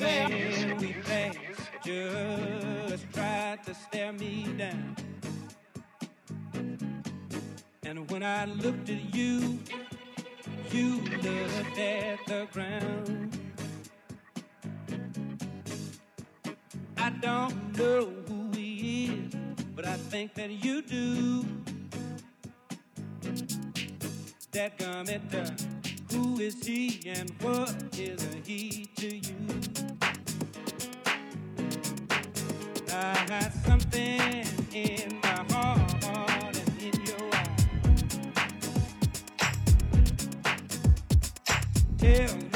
man we passed just tried to stare me down. And when I looked at you, you looked at the ground. I don't know who he is, but I think that you do. That gummit, uh, who is he and what is he to you? I had something in my heart and in your eyes. Tell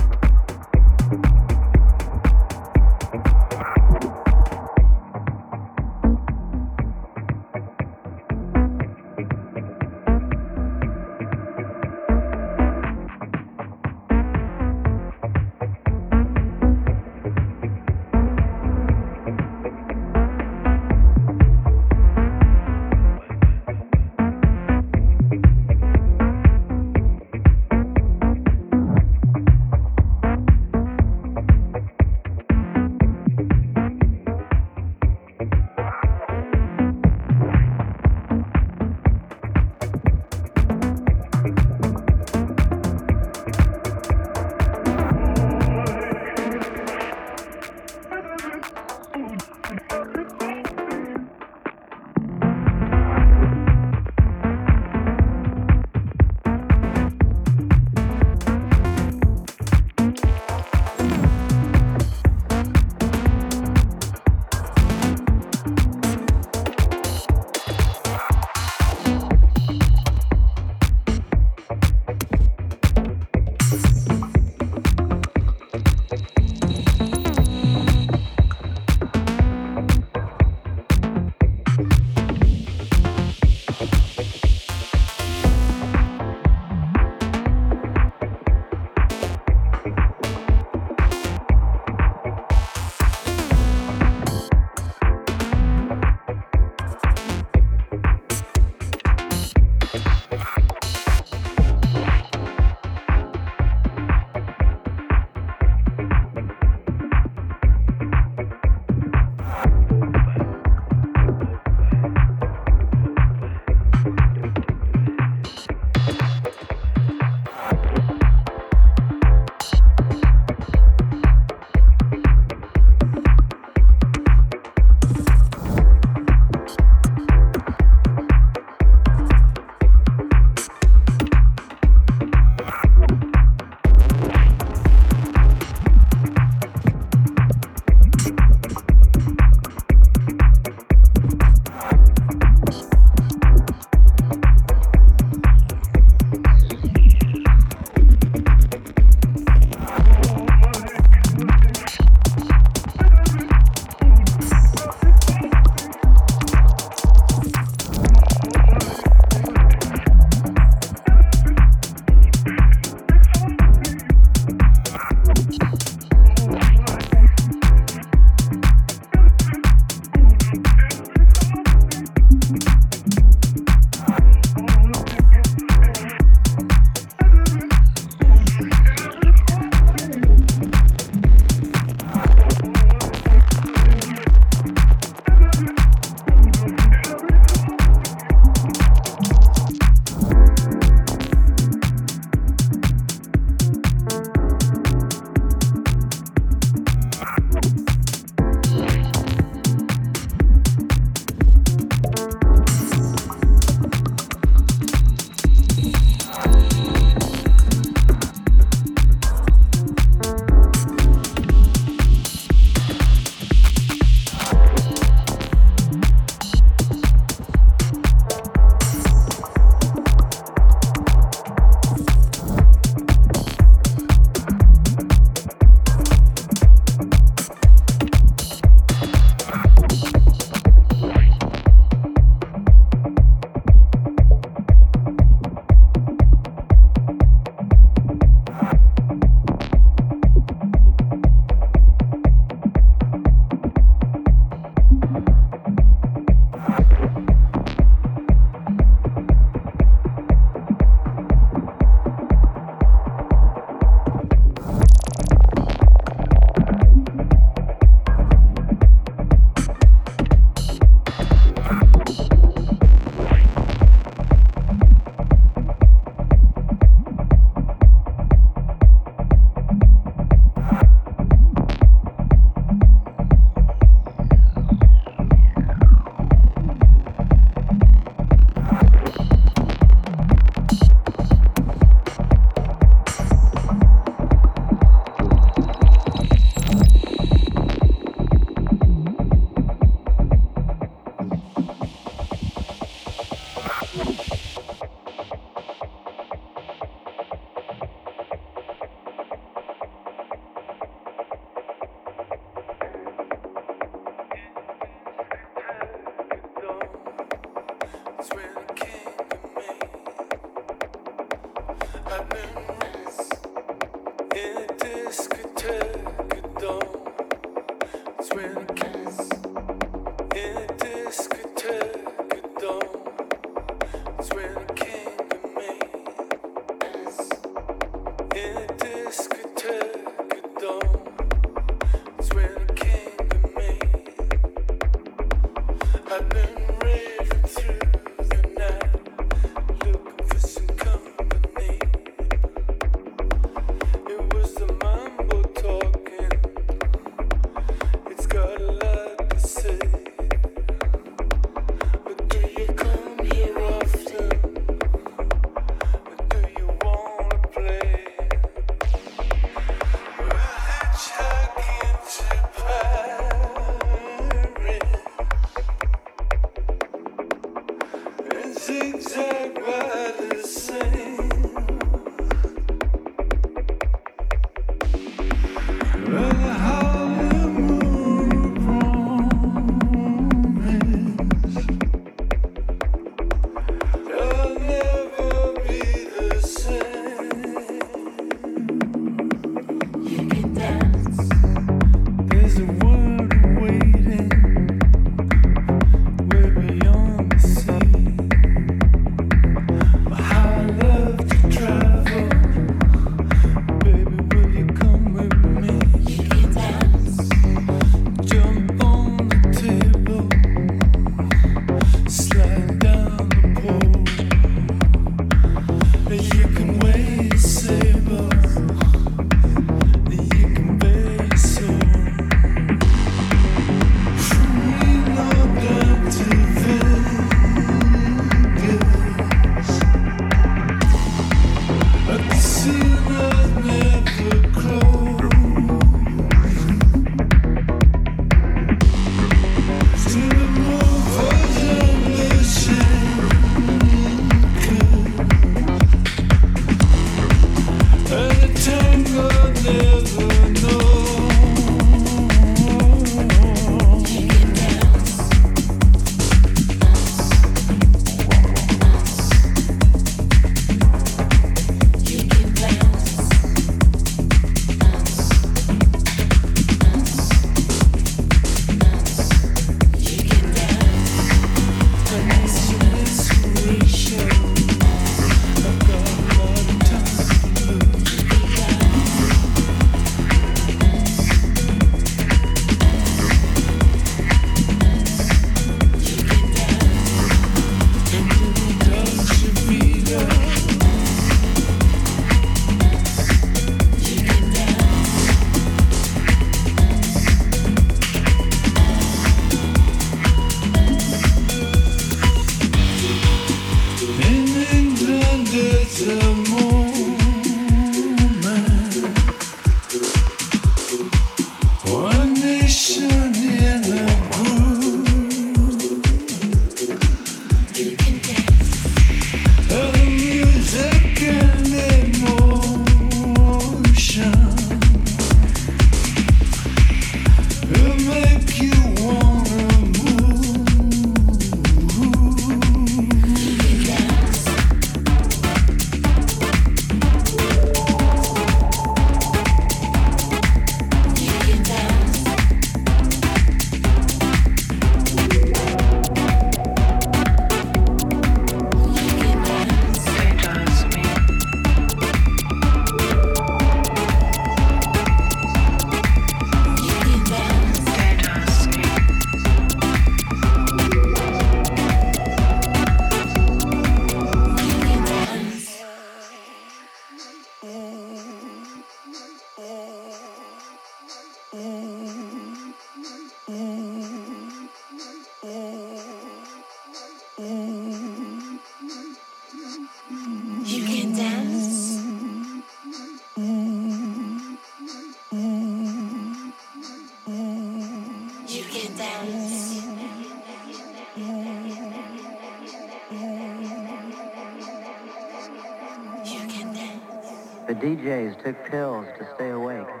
Took pills to stay awake.